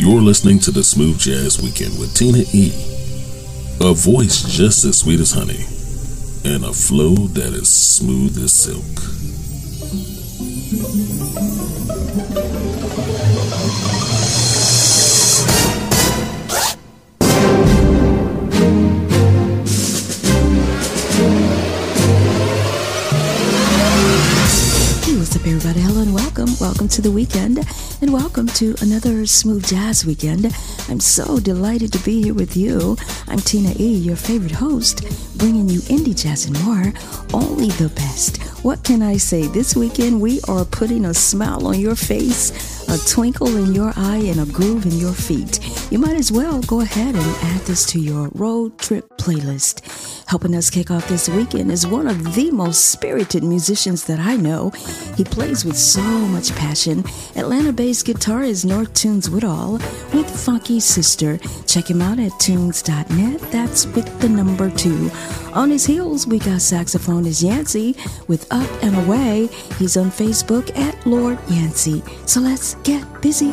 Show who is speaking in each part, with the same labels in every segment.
Speaker 1: You're listening to the Smooth Jazz Weekend with Tina E. A voice just as sweet as honey, and a flow that is smooth as silk.
Speaker 2: everybody. Hello and welcome. Welcome to the weekend and welcome to another Smooth Jazz Weekend. I'm so delighted to be here with you. I'm Tina E., your favorite host, bringing you indie jazz and more. Only the best. What can I say? This weekend we are putting a smile on your face a twinkle in your eye and a groove in your feet. You might as well go ahead and add this to your road trip playlist. Helping us kick off this weekend is one of the most spirited musicians that I know. He plays with so much passion. Atlanta based guitarist North 2unes Woodall with Funkie Sister. Check him out at tunes.net. That's with the number two. On his heels, we got saxophonist Yancy with Up and Away. He's on Facebook at Lord Yancy. So let's get busy.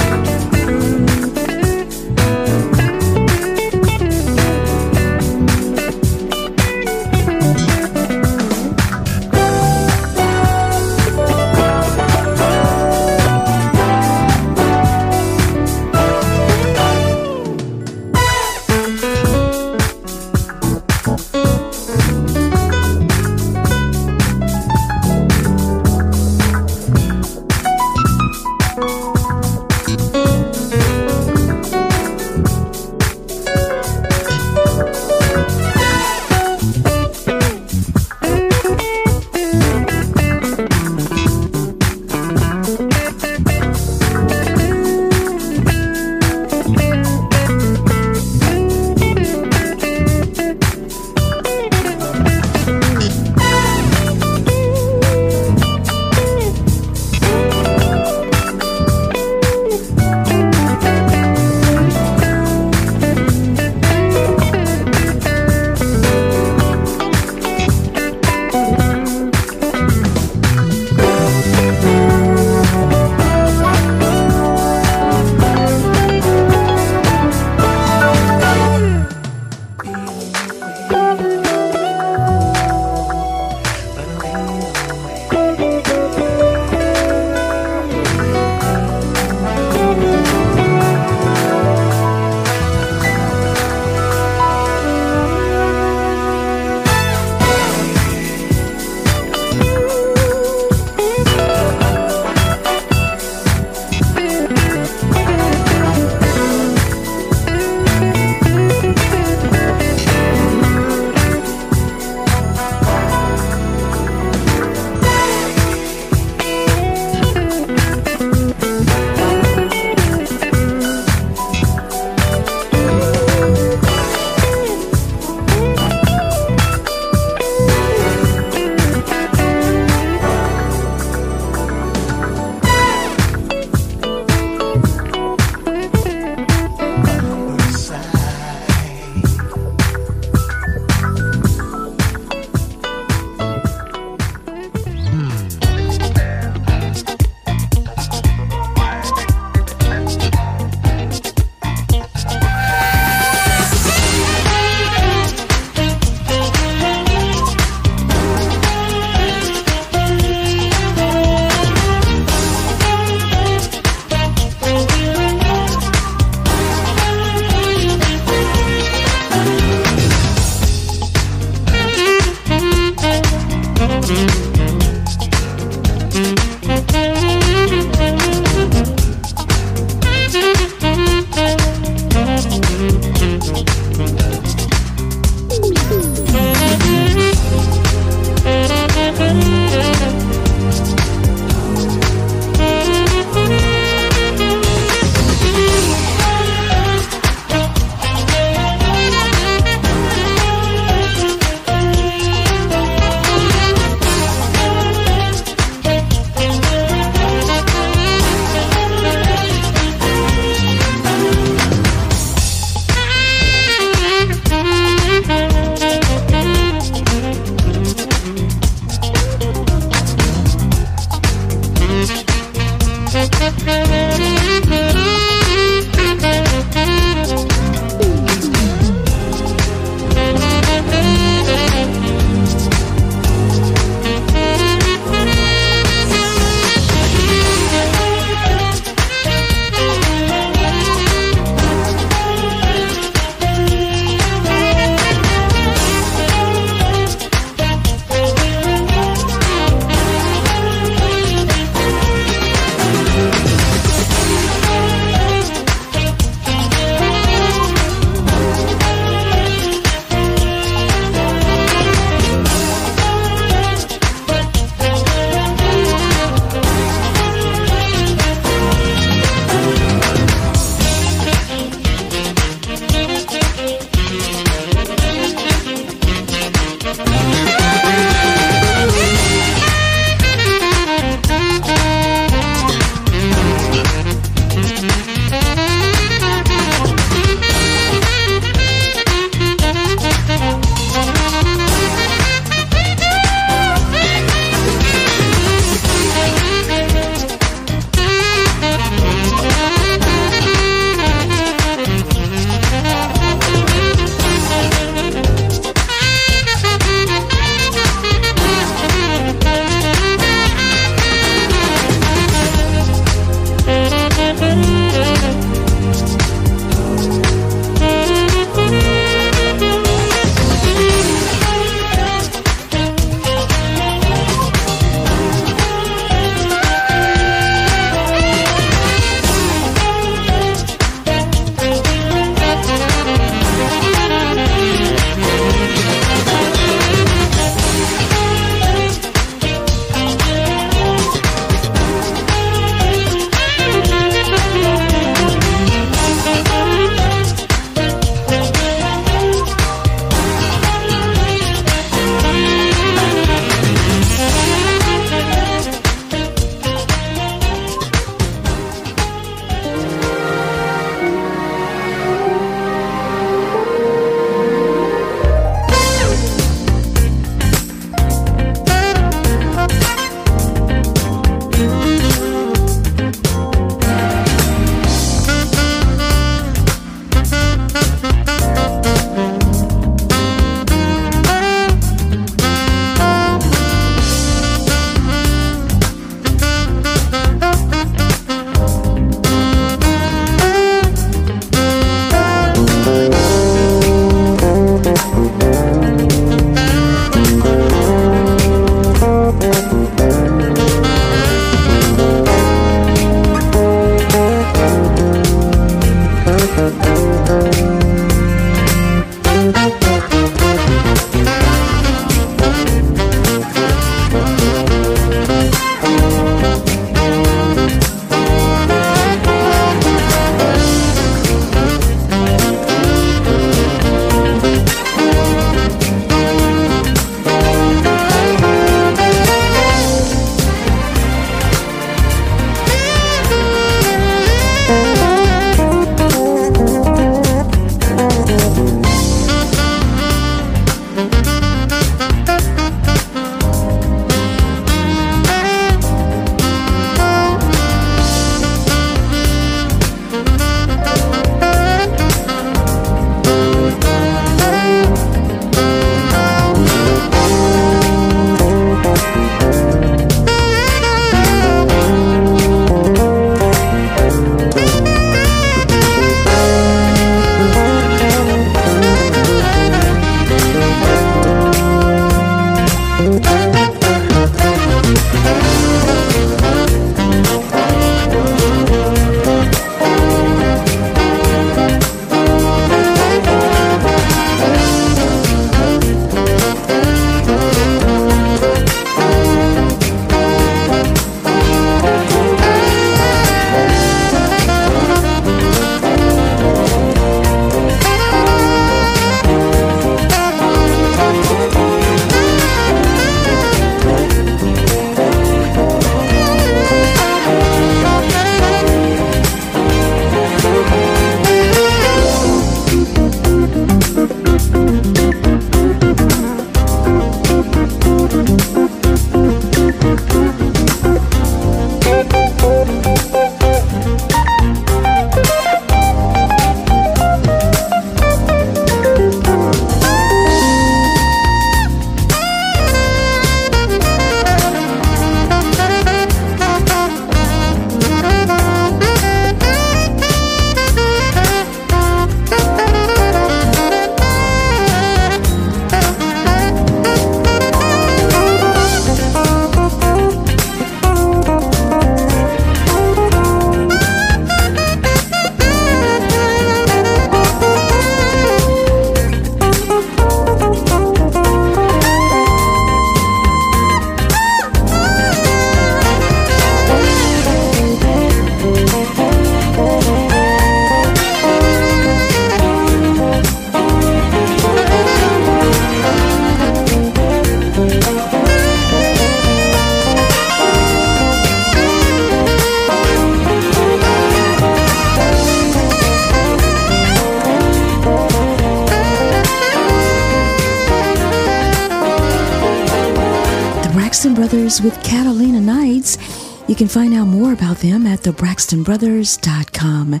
Speaker 2: At thebraxtonbrothers.com.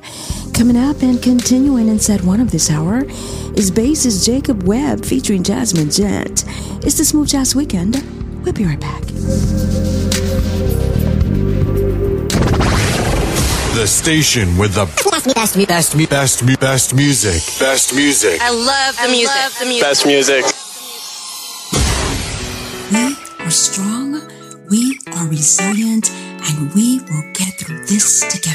Speaker 2: Coming up and continuing in set one of this hour is bassist Jacob Webb featuring Jazmin Ghent. It's the Smooth Jazz Weekend. We'll be right back.
Speaker 3: The station with the best, best, best, best, best music. Best music.
Speaker 4: I love the music. Love the music.
Speaker 5: Best music.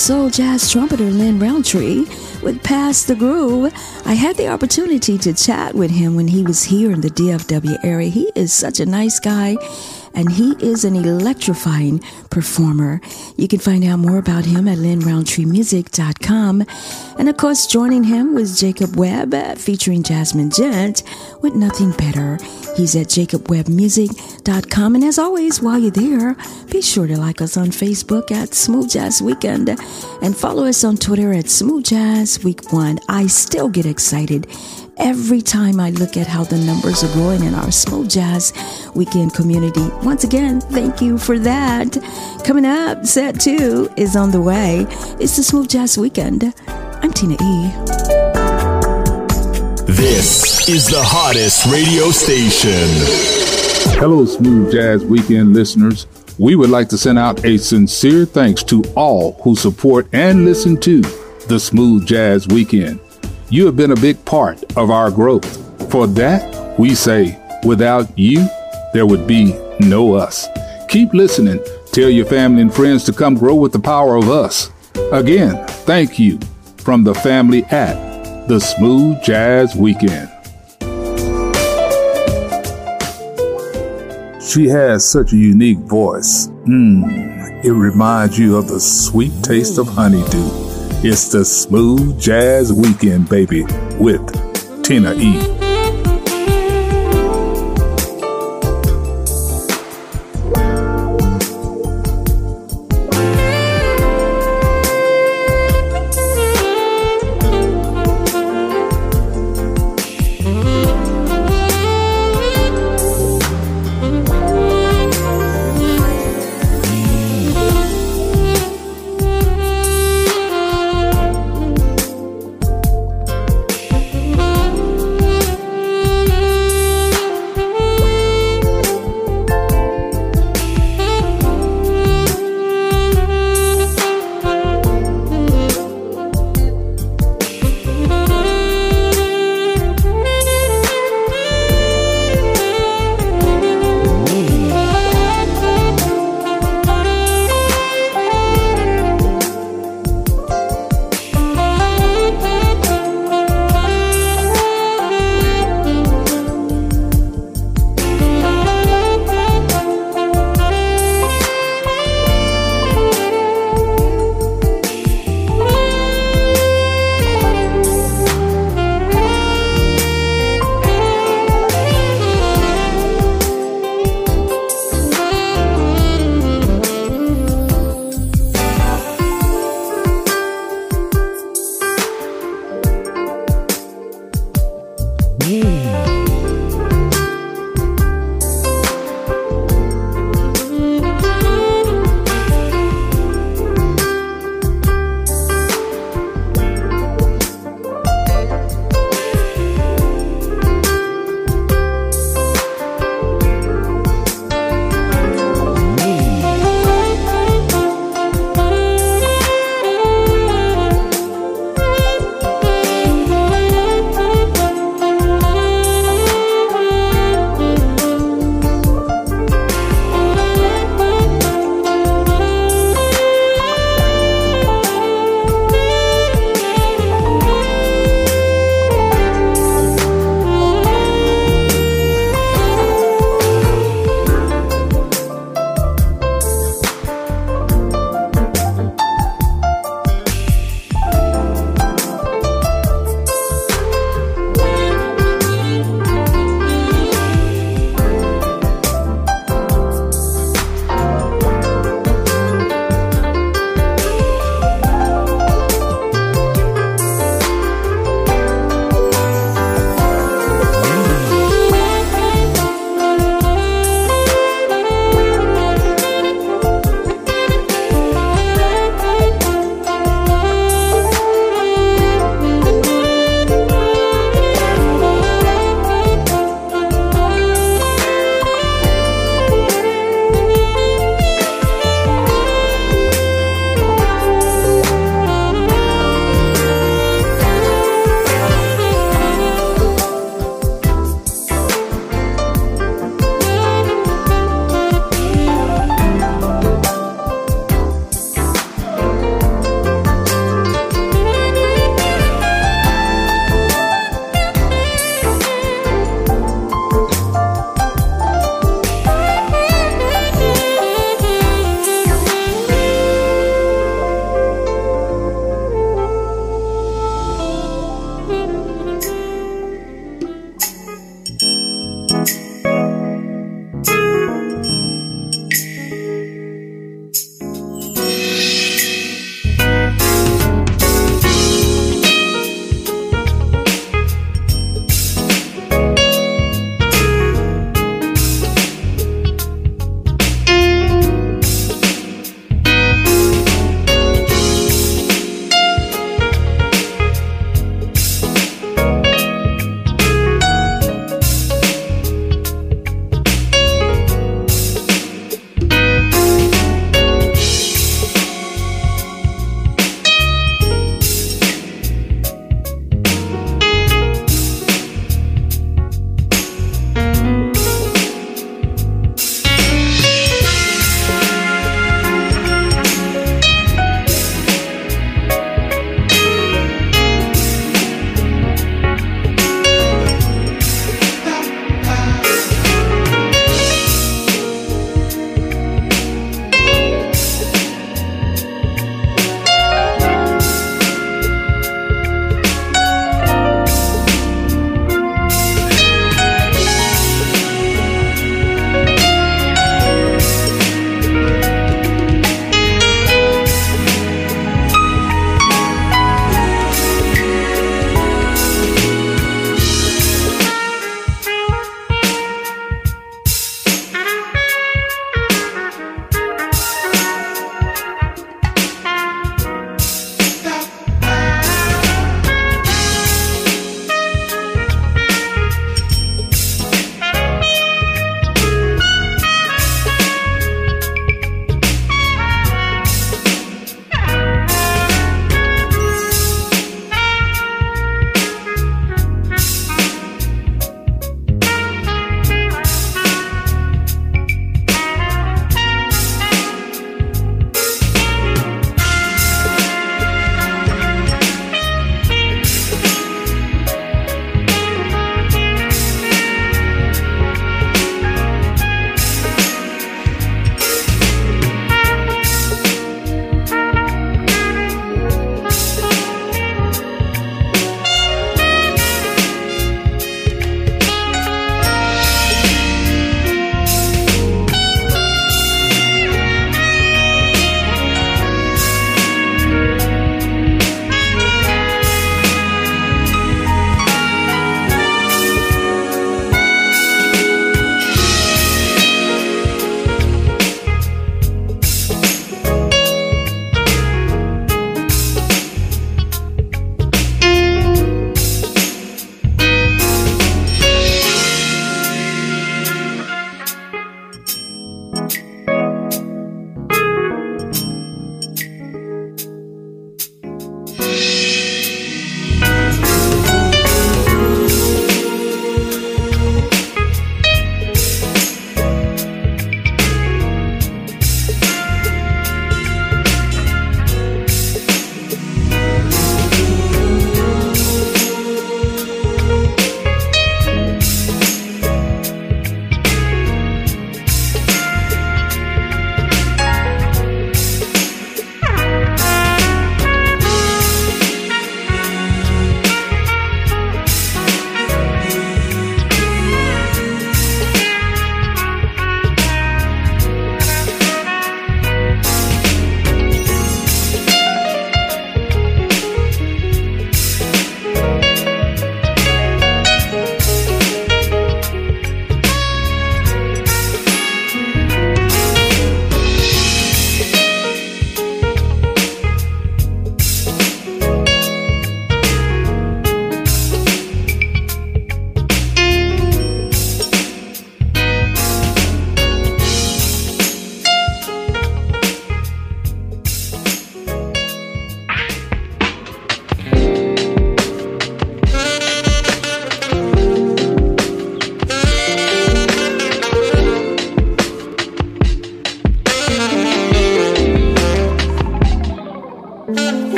Speaker 2: Soul jazz trumpeter Lin Rountree with Pass the Groove. I had the opportunity to chat with him when he was here in the DFW area. He is such a nice guy and he is an electrifying performer. You can find out more about him at linrountreemusic.com. And of course, joining him was Jacob Webb featuring Jazmin Ghent with Nothing Better. He's at jacobwebbmusic.com. And as always, while you're there, be sure to like us on Facebook at Smooth Jazz Weekend and follow us on Twitter at Smooth Jazz Week One. I still get excited every time I look at how the numbers are growing in our Smooth Jazz Weekend community. Once again, thank you for that. Coming up, set two is on the way. It's the Smooth Jazz Weekend. I'm Tina E.
Speaker 5: This is the hottest radio station.
Speaker 6: Hello, Smooth Jazz Weekend listeners. We would like to send out a sincere thanks to all who support and listen to the Smooth Jazz Weekend. You have been a big part of our growth. For that, we say, without you, there would be no us. Keep listening. Tell your family and friends to come grow with the power of us. Again, thank you from the family at the Smooth Jazz Weekend. She has such a unique voice. Mmm, it reminds you of the sweet taste of honeydew. It's the Smooth Jazz Weekend, baby, with Tina E.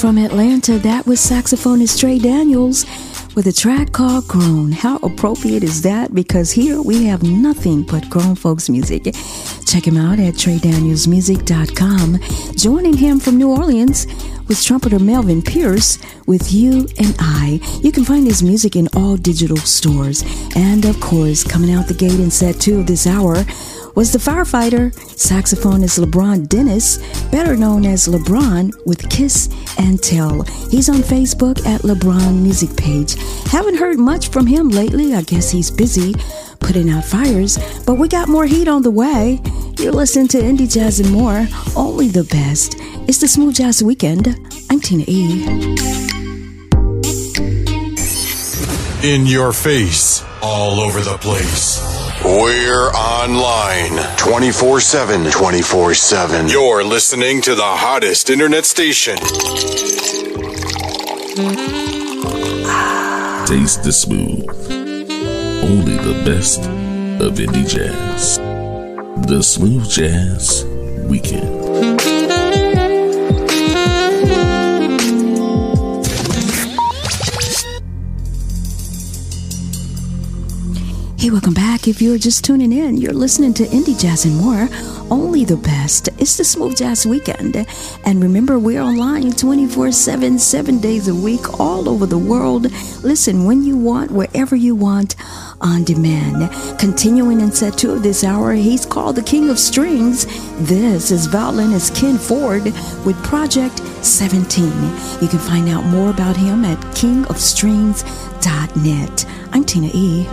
Speaker 2: from Atlanta, that was saxophonist Trey Daniels with a track called Grown. How appropriate is that? Because here we have nothing but grown folks music. Check him out at TreyDanielsMusic.com. Joining him from New Orleans with trumpeter Melvin Pierce with You and I. You can find his music in all digital stores. And of course, coming out the gate in set two of this hour was the firefighter, saxophonist LeBron Dennis, better known as LeBron with Kiss and Tell. He's on Facebook at LeBron Music Page. Haven't heard much from him lately. I guess he's busy putting out fires, but we got more heat on the way. You're listening to Indie Jazz and more, only the best. It's the Smooth Jazz Weekend. I'm Tina E.
Speaker 3: In your face, all over the place. We're online 24 7. 24 7. You're listening to the hottest internet station. Mm-hmm.
Speaker 1: Taste the smooth. Only the best of indie jazz. The Smooth Jazz Weekend.
Speaker 2: Hey, welcome back. If you're just tuning in, you're listening to Indie Jazz and more. Only the best. It's the Smooth Jazz Weekend. And remember, we're online 24 7, seven days a week, all over the world. Listen when you want, wherever you want, on demand. Continuing in set two of this hour, he's called the King of Strings. This is violinist Ken Ford with Project 17. You can find out more about him at kingofstrings.net. I'm Tina E.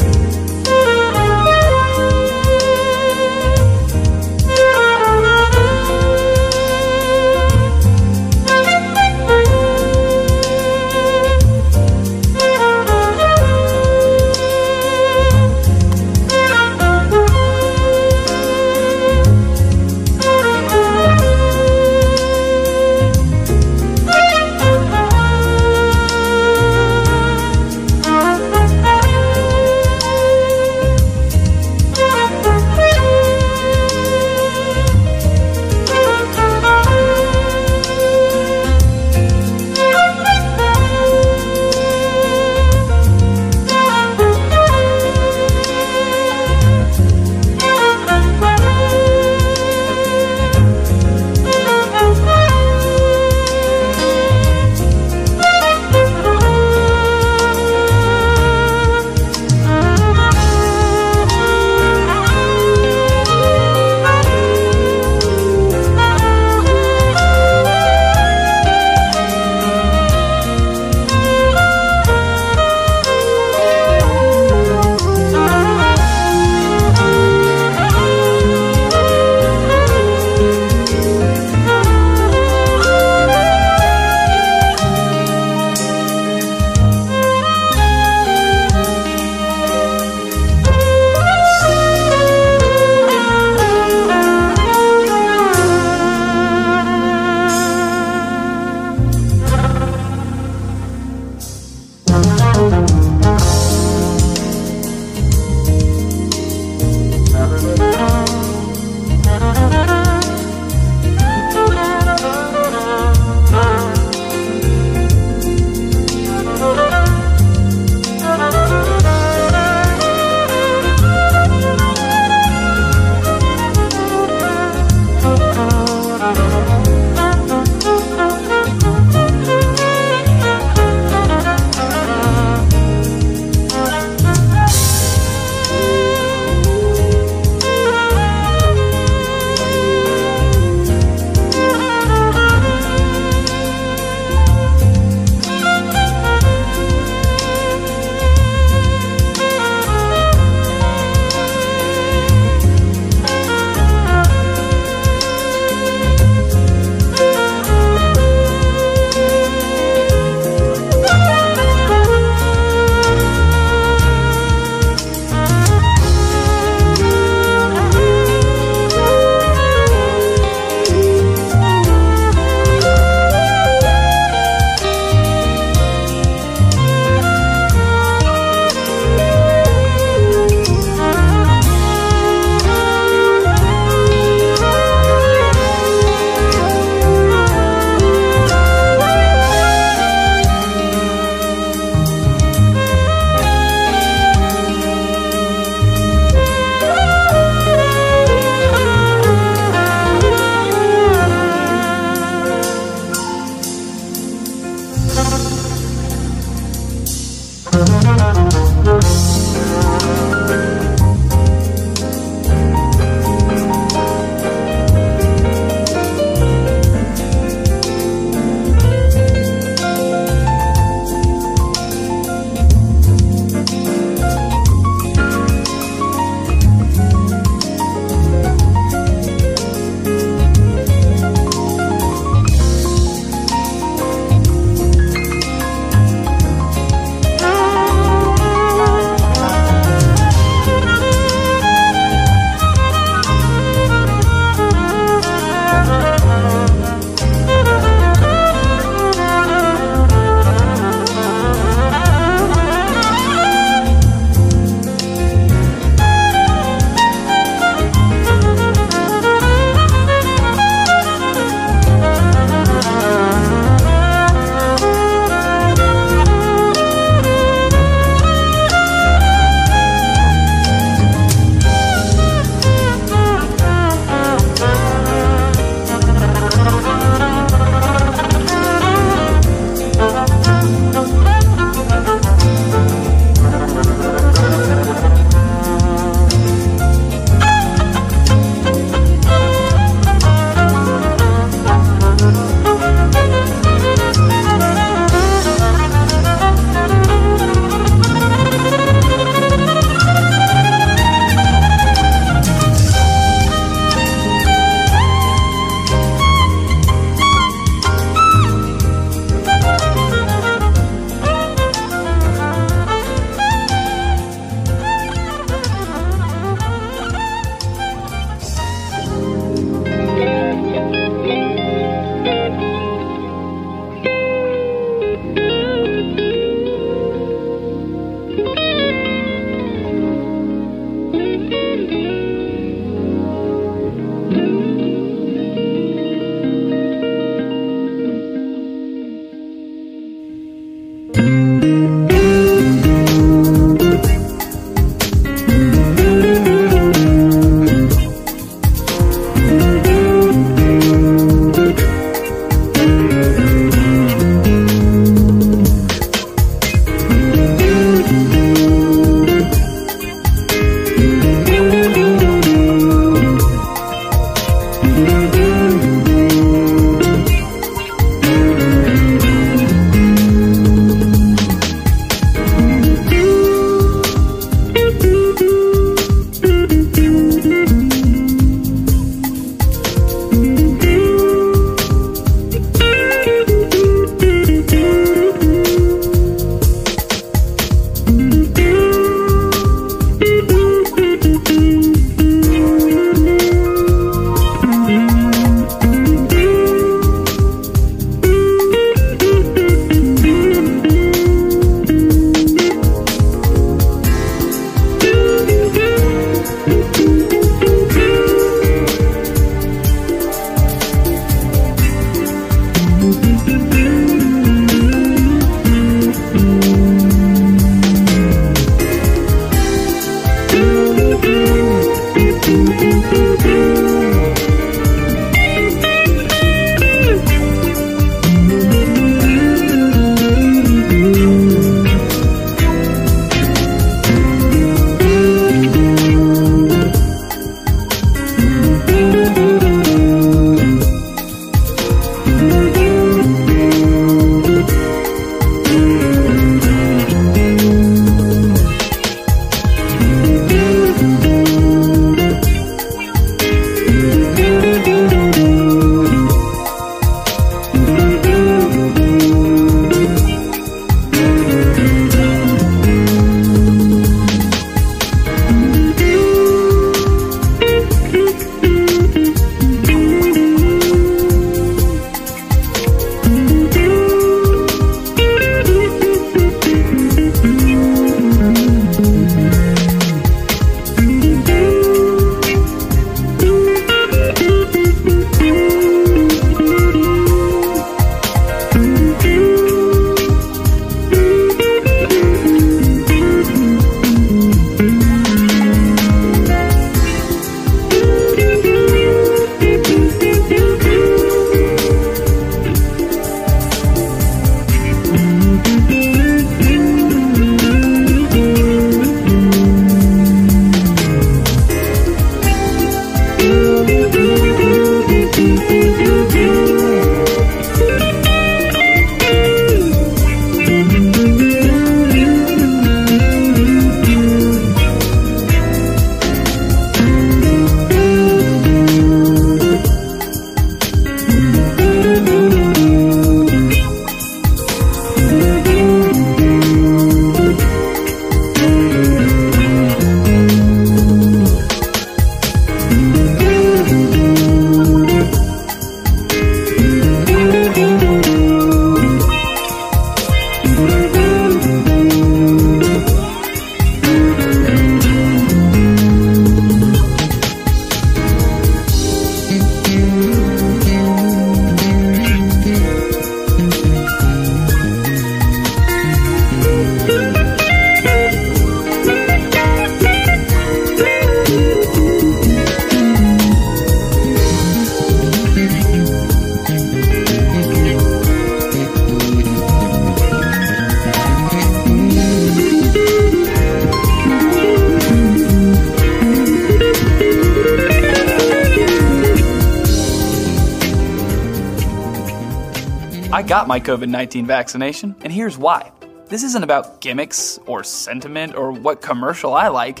Speaker 7: my COVID 19 vaccination, and here's why. This isn't about gimmicks or sentiment or what commercial I like.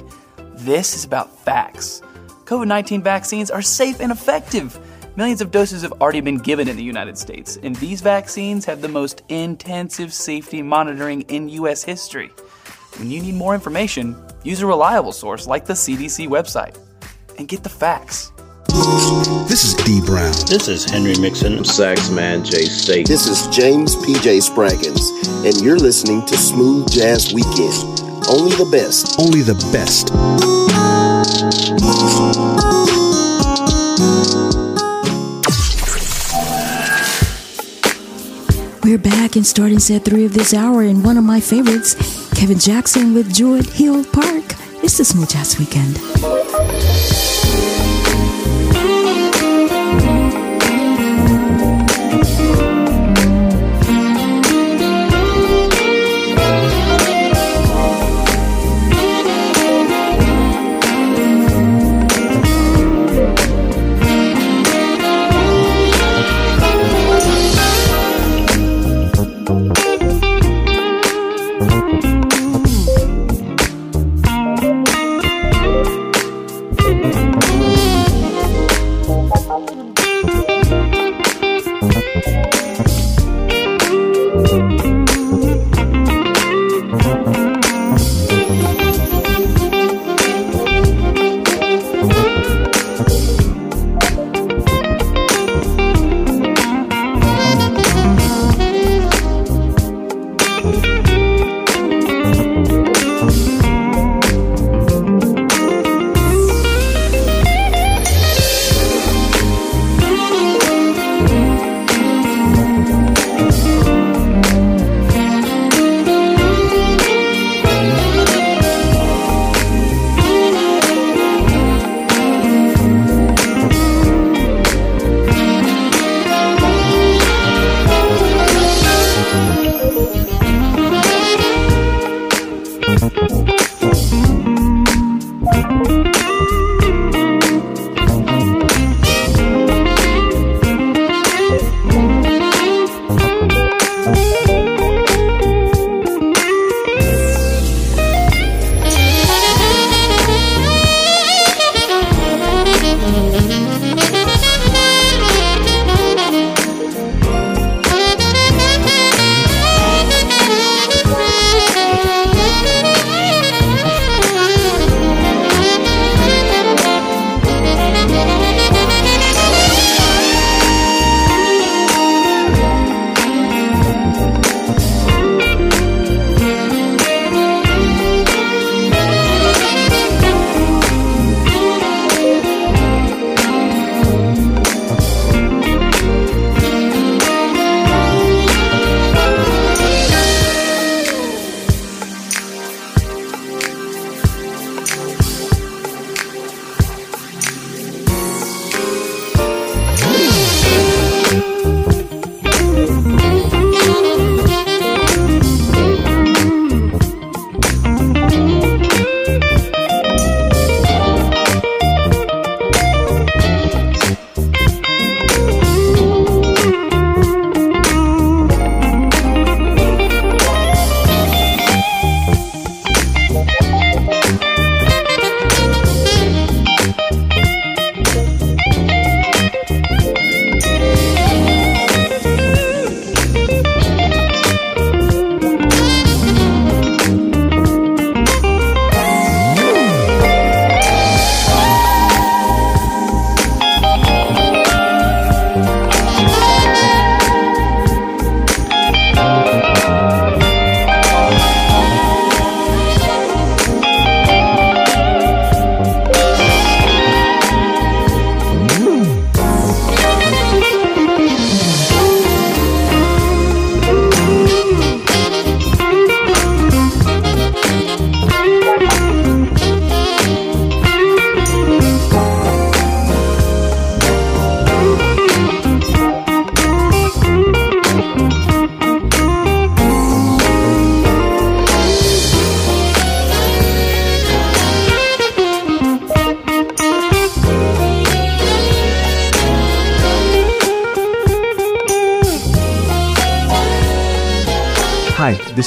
Speaker 7: This is about facts. COVID 19 vaccines are safe and effective. Millions of doses have already been given in the United States, and these vaccines have the most intensive safety monitoring in U.S. history. When you need more information, use a reliable source like the CDC website and get the facts.
Speaker 8: This is D Brown.
Speaker 9: This is Henry Mixon.
Speaker 10: Sax Man J State.
Speaker 11: This is James PJ Spraggins, and you're listening to Smooth Jazz Weekend. Only the best.
Speaker 8: Only the best.
Speaker 2: We're back and starting set three of this hour, and one of my favorites, Kevin Jackson with Druid Hill Park. It's the Smooth Jazz Weekend.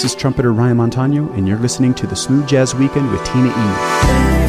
Speaker 9: This is trumpeter Ryan Montano, and you're listening to the Smooth Jazz Weekend with Tina E.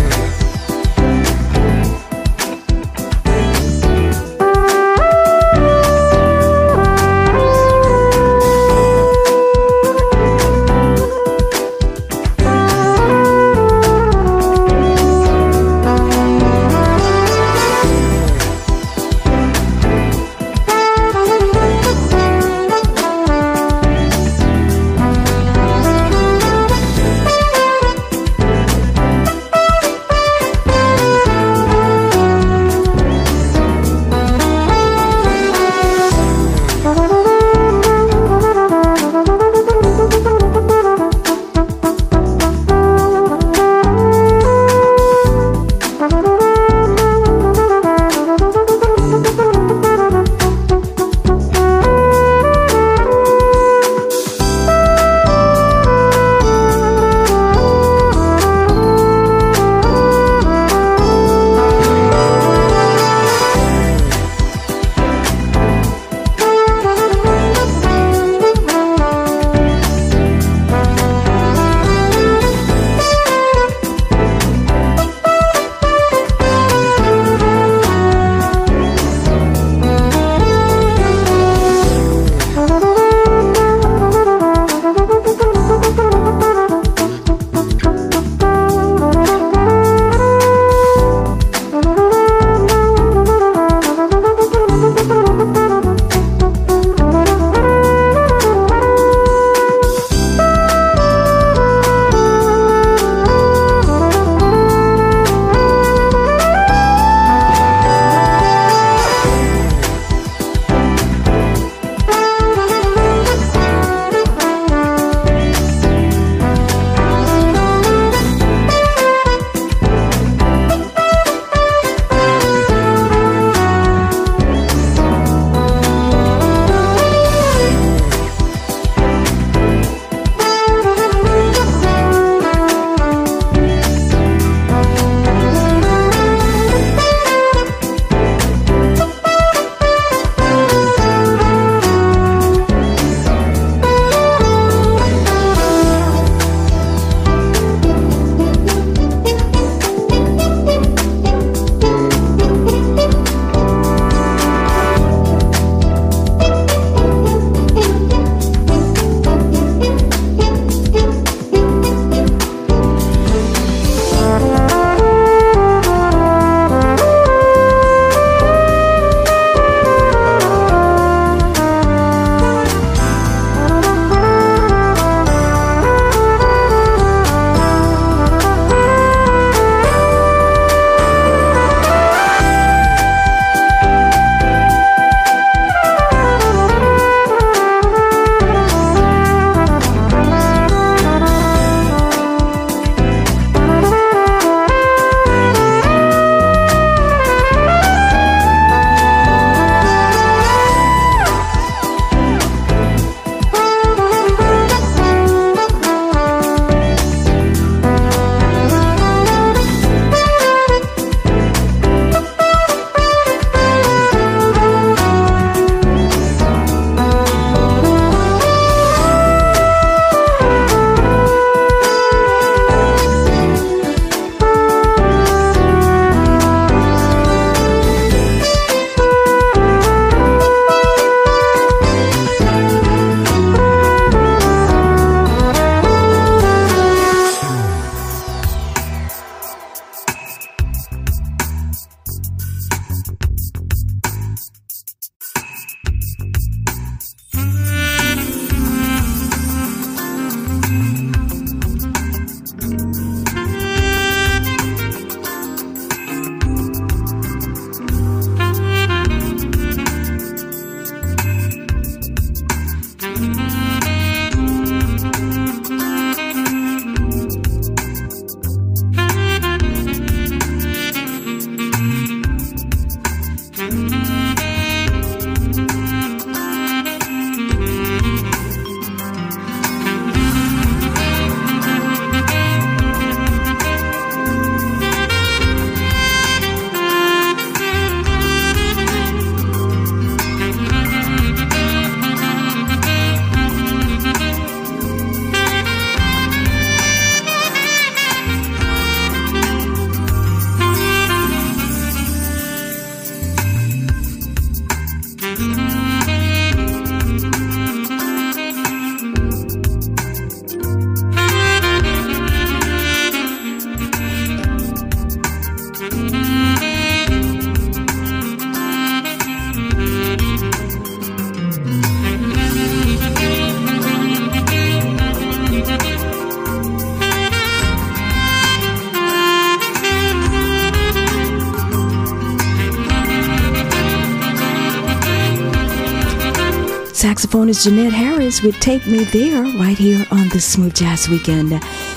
Speaker 2: saxophonist Jeanette Harris would take me there right here on the Smooth Jazz Weekend.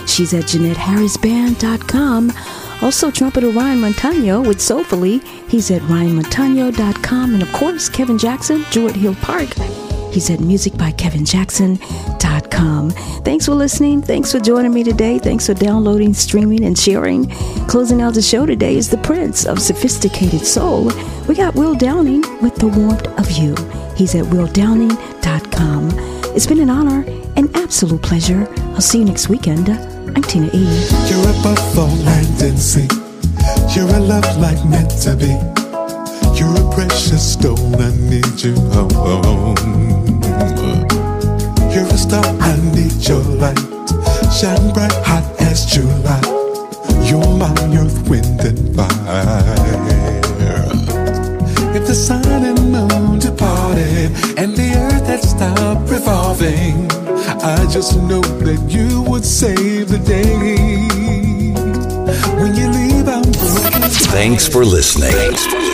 Speaker 2: She's at JeanetteHarrisBand.com. Also, trumpeter Ryan Montano with Soulfully. He's at RyanMontano.com. And of course, Kevin Jackson, Druid Hill Park. He's at musicbykevinjackson.com. Thanks for listening. Thanks for joining me today. Thanks for downloading, streaming, and sharing. Closing out the show today is the Prince of Sophisticated Soul. We got Will Downing with The Warmth of You. He's at willdowning.com. It's been an honor, an absolute pleasure. I'll see you next weekend. I'm Tina
Speaker 12: E. You're. You're a love like meant to be. You're a precious stone, I need you home. You're a star, I need your light. Shine bright, hot as July. You're my earth, wind, and fire. If the sun and moon departed and the earth had stopped revolving, I just know that you would save the day. When you leave, I'm broken.
Speaker 5: Thanks for listening.